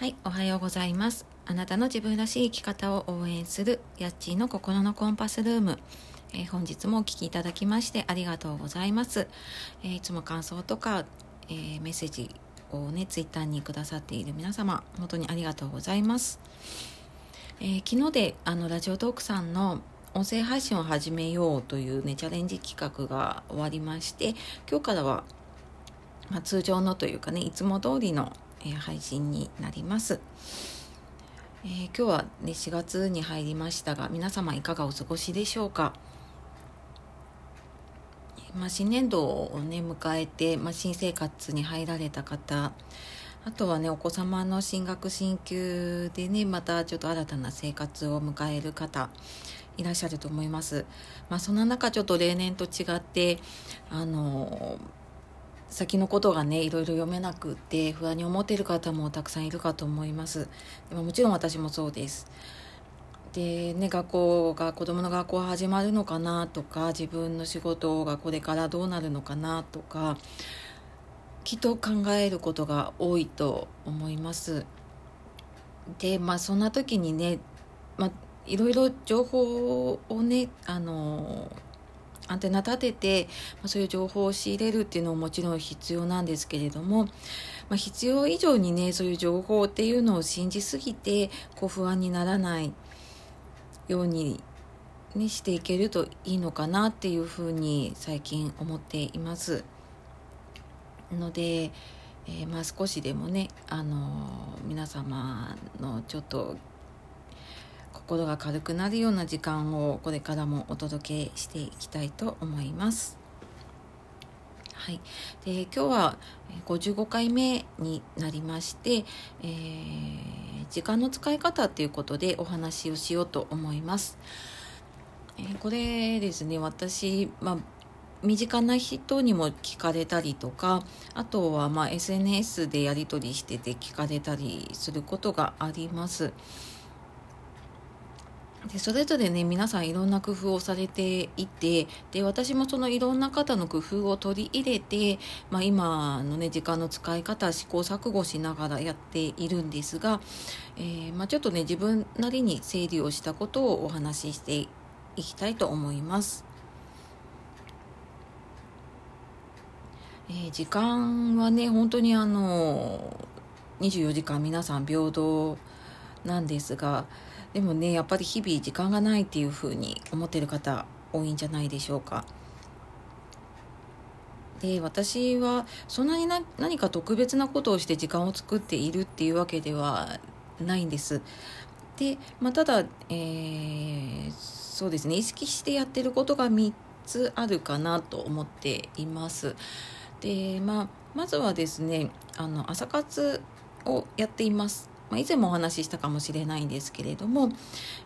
はい、おはようございます。あなたの自分らしい生き方を応援するヤッチーの心のコンパスルーム。えー本日もお聞きいただきましてありがとうございます。えーいつも感想とか、えーメッセージをね、ツイッターにくださっている皆様、本当にありがとうございます。え昨日であのラジオトークさんの音声配信を始めようというねチャレンジ企画が終わりまして今日からは、まあ、通常のというかねいつも通りの、えー配信になります、えー今日はね4月に入りましたが皆様いかがお過ごしでしょうか？まあ、新年度をね迎えて、まあ、新生活に入られた方あとはねお子様の進学進級でねまたちょっと新たな生活を迎える方いらっしゃると思います。まあ、そんな中ちょっと例年と違ってあの先のことがねいろいろ読めなくって不安に思っている方もたくさんいるかと思います。でももちろん私もそうです。でね学校が子どもの学校始まるのかなとか自分の仕事がこれからどうなるのかなとかきっと考えることが多いと思います。でまあそんな時にね、まあ、いろいろ情報をねあのアンテナ立てて、まあ、そういう情報を仕入れるっていうのももちろん必要なんですけれども、まあ、必要以上にねそういう情報っていうのを信じすぎてこう不安にならないように、ね、していけるといいのかなっていうふうに最近思っています。ので、えーまあ、少しでもね、あのー皆様のちょっと心が軽くなるような時間をこれからもお届けしていきたいと思います。はい、で今日は55回目になりまして、えー時間の使い方っていうことでお話をしようと思います。えーこれですね私、まあ身近な人にも聞かれたりとかあとはまあ SNS でやり取りしてて聞かれたりすることがあります。でそれぞれね皆さんいろんな工夫をされていてで私もそのいろんな方の工夫を取り入れて、まあ、今のね時間の使い方試行錯誤しながらやっているんですが、えーまあ、ちょっとね自分なりに整理をしたことをお話ししていきたいと思います。えー時間はね本当にあの24時間皆さん平等なんですがでもねやっぱり日々時間がないっていう風に思ってる方多いんじゃないでしょうか。で私はそんなにな何か特別なことをして時間を作っているっていうわけではないんです。で、まあ、ただ、えーそうですね意識してやってることが3つあるかなと思っています。で、まあ、まずはですねあの朝活をやっています。まあ、以前もお話ししたかもしれないんですけれども、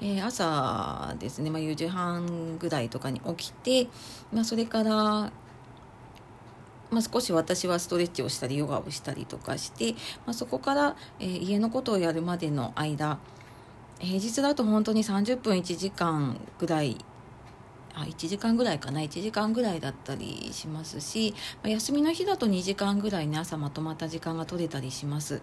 えー朝ですね、まあ、4時半ぐらいとかに起きて、まあ、それから、まあ、少し私はストレッチをしたりヨガをしたりとかして、まあ、そこから、えー家のことをやるまでの間平日だと本当に30分1時間ぐらいあ1時間ぐらいかな1時間ぐらいだったりしますし、まあ休みの日だと2時間ぐらいね朝まとまった時間が取れたりします。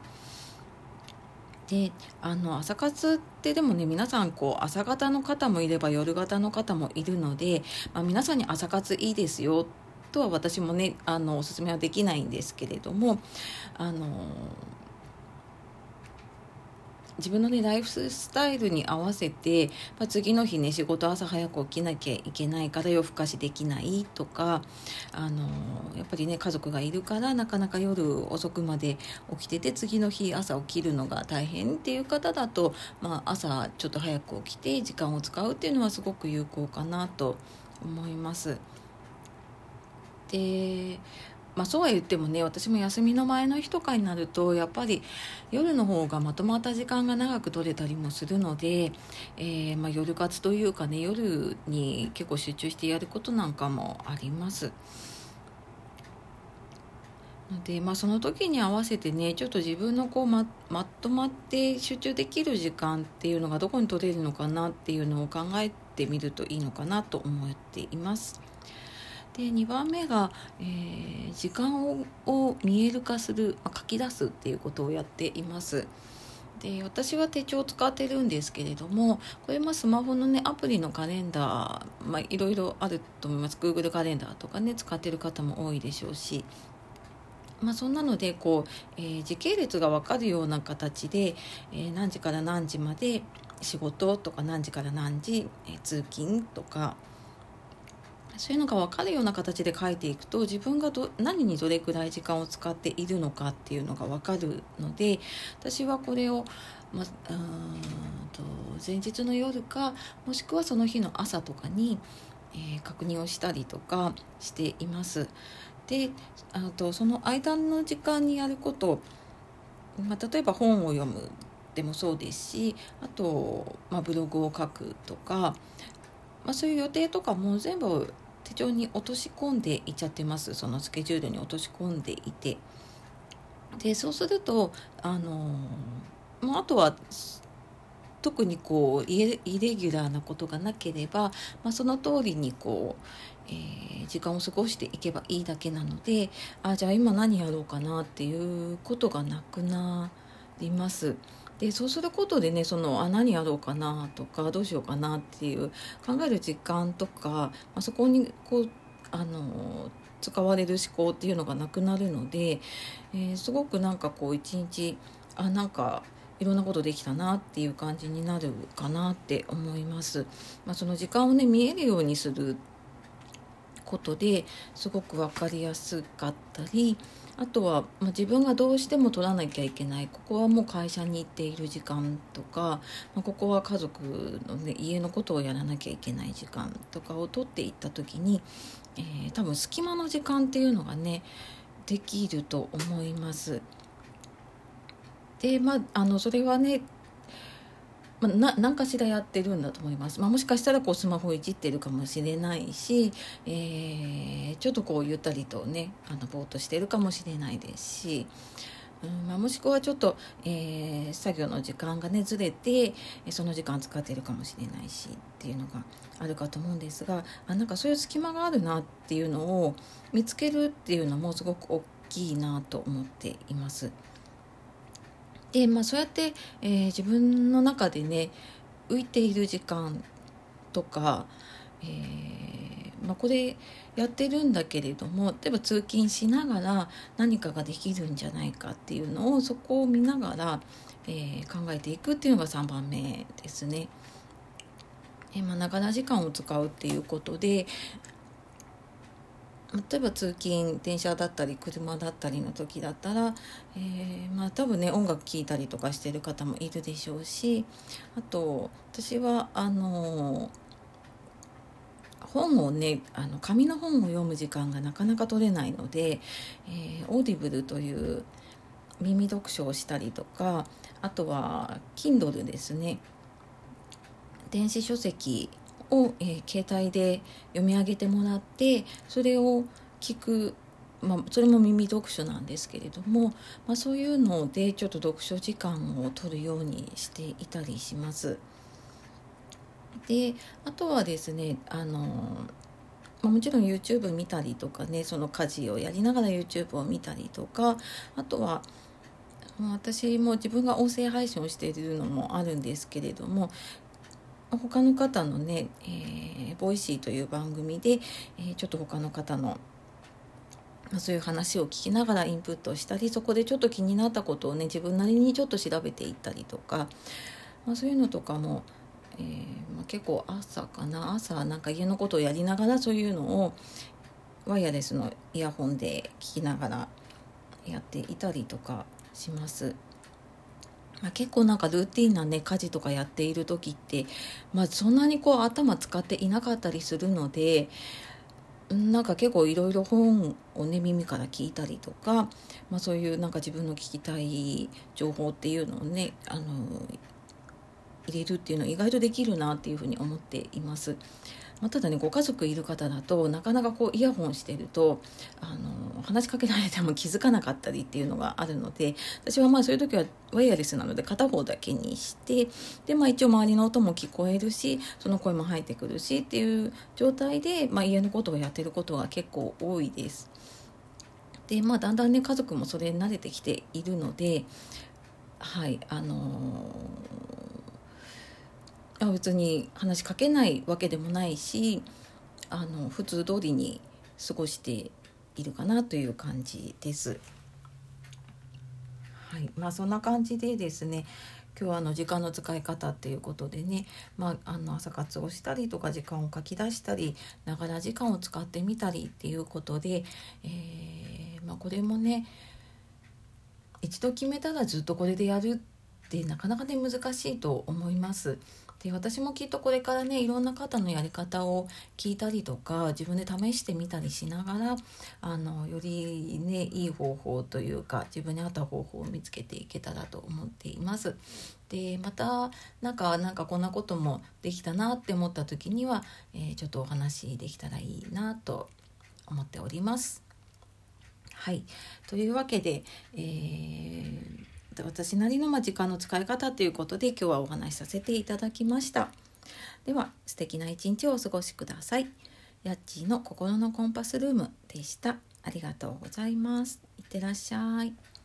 であの朝活ってでもね皆さんこう朝方の方もいれば夜型の方もいるので、まあ、皆さんに朝活いいですよとは私もねあのおすすめはできないんですけれどもあの自分のねライフスタイルに合わせて、まあ、次の日ね仕事朝早く起きなきゃいけないから夜更かしできないとかあのやっぱりね家族がいるからなかなか夜遅くまで起きてて次の日朝起きるのが大変っていう方だと、まあ、朝ちょっと早く起きて時間を使うっていうのはすごく有効かなと思います。でまあ、そうは言ってもね私も休みの前の日とかになるとやっぱり夜の方がまとまった時間が長く取れたりもするので、えーまあ、夜活というかね夜に結構集中してやることなんかもあります。で、まあ、その時に合わせてねちょっと自分のこうままとまって集中できる時間っていうのがどこに取れるのかなっていうのを考えてみるといいのかなと思っています。で2番目が、えー時間を見える化する、まあ書き出すっていうことをやっています。で私は手帳を使ってるんですけれどもこれもスマホのねアプリのカレンダー、まあ、いろいろあると思います Google カレンダーとかね使ってる方も多いでしょうし。まあ、そんなのでこう、えー、時系列が分かるような形で、えー、何時から何時まで仕事とか何時から何時、えー、通勤とかそういうのが分かるような形で書いていくと自分がど何にどれくらい時間を使っているのかっていうのが分かるので私はこれを、ま、うんと前日の夜かもしくはその日の朝とかに、えー、確認をしたりとかしています。であとその間の時間にやること、まあ、例えば本を読むでもそうですしあと、まあ、ブログを書くとか、まあ、そういう予定とかも全部手帳に落とし込んでいっちゃってますそのスケジュールに落とし込んでいてでそうするとあのもうあとは特にこうイレギュラーなことがなければ、まあ、その通りにこう、えー、時間を過ごしていけばいいだけなのであじゃあ今何やろうかなっていうことがなくなります。でそうすることでねそのあ何やろうかなとかどうしようかなっていう考える時間とか、まあ、そこにこうあの使われる思考っていうのがなくなるので、えー、すごくなんかこう一日あなんかいろんなことできたなっていう感じになるかなって思います。まあ、その時間をね見えるようにすることですごく分かりやすかったりあとは、まあ、自分がどうしても取らなきゃいけないここはもう会社に行っている時間とか、まあ、ここは家族の、ね、家のことをやらなきゃいけない時間とかを取っていった時に、えー、多分隙間の時間っていうのがねできると思います。でまああのそれはねまあ、な何かしらやってるんだと思います、まあ、もしかしたらこうスマホいじってるかもしれないし、えー、ちょっとこうゆったりとねあのぼーっとしてるかもしれないですし、うんまあ、もしくはちょっと、えー、作業の時間がねずれてその時間使ってるかもしれないしっていうのがあるかと思うんですがあなんかそういう隙間があるなっていうのを見つけるっていうのもすごく大きいなと思っています。で、まあ、そうやって、えー、自分の中でね浮いている時間とか、えー、まあ、これやってるんだけれども例えば通勤しながら何かができるんじゃないかっていうのをそこを見ながら、えー、考えていくっていうのが3番目ですね。えまあ、ながら時間を使うっていうことで例えば通勤電車だったり車だったりの時だったら、えー、まあ多分ね音楽聴いたりとかしてる方もいるでしょうしあと私はあの本をねあの紙の本を読む時間がなかなか取れないので、えー、 Audible という耳読書をしたりとかあとは Kindle ですね。電子書籍を、えー、携帯で読み上げてもらってそれを聞く、まあ、それも耳読書なんですけれども、まあ、そういうのでちょっと読書時間を取るようにしていたりします。であとはですねあのま、もちろん YouTube 見たりとかねその家事をやりながら YouTube を見たりとかあとは私も自分が音声配信をしているのもあるんですけれども他の方のね、えー、 Voicy という番組で、えー、ちょっと他の方のまあ、そういう話を聞きながらインプットしたりそこでちょっと気になったことをね自分なりにちょっと調べていったりとか、まあ、そういうのとかも、えー、まあ、結構朝かな朝なんか家のことをやりながらそういうのをワイヤレスのイヤホンで聞きながらやっていたりとかします。まあ、結構なんかルーティンなね家事とかやっている時って、まあ、そんなにこう頭使っていなかったりするのでなんか結構いろいろ本をね耳から聞いたりとか、まあ、そういうなんか自分の聞きたい情報っていうのをねあの入れるっていうのは意外とできるなっていうふうに思っています。まあ、ただねご家族いる方だとなかなかこうイヤホンしてるとあの話しかけられても気づかなかったりっていうのがあるので私はまあそういう時はワイヤレスなので片方だけにしてで、まあ、一応周りの音も聞こえるしその声も入ってくるしっていう状態で、まあ、家のことをやってることが結構多いです。でまあだんだんね家族もそれに慣れてきているのではいあのー、別に話しかけないわけでもないしあの普通通りに過ごしているかなという感じです。はいまあ、そんな感じでですね今日はあの時間の使い方っていうことでね、まあ、あの朝活をしたりとか時間を書き出したりながら時間を使ってみたりっていうことで、えー、まあ、これもね一度決めたらずっとこれでやるってなかなかね難しいと思います。で私もきっとこれからねいろんな方のやり方を聞いたりとか自分で試してみたりしながらあのよりねいい方法というか自分に合った方法を見つけていけたらと思っています。でまたなんかなんかこんなこともできたなって思った時には、えー、ちょっとお話できたらいいなと思っております。はいというわけで、えー私なりのま時間の使い方ということで今日はお話しさせていただきました。では素敵な一日をお過ごしください。ヤッチーの心のコンパスルームでした。ありがとうございます。いってらっしゃい。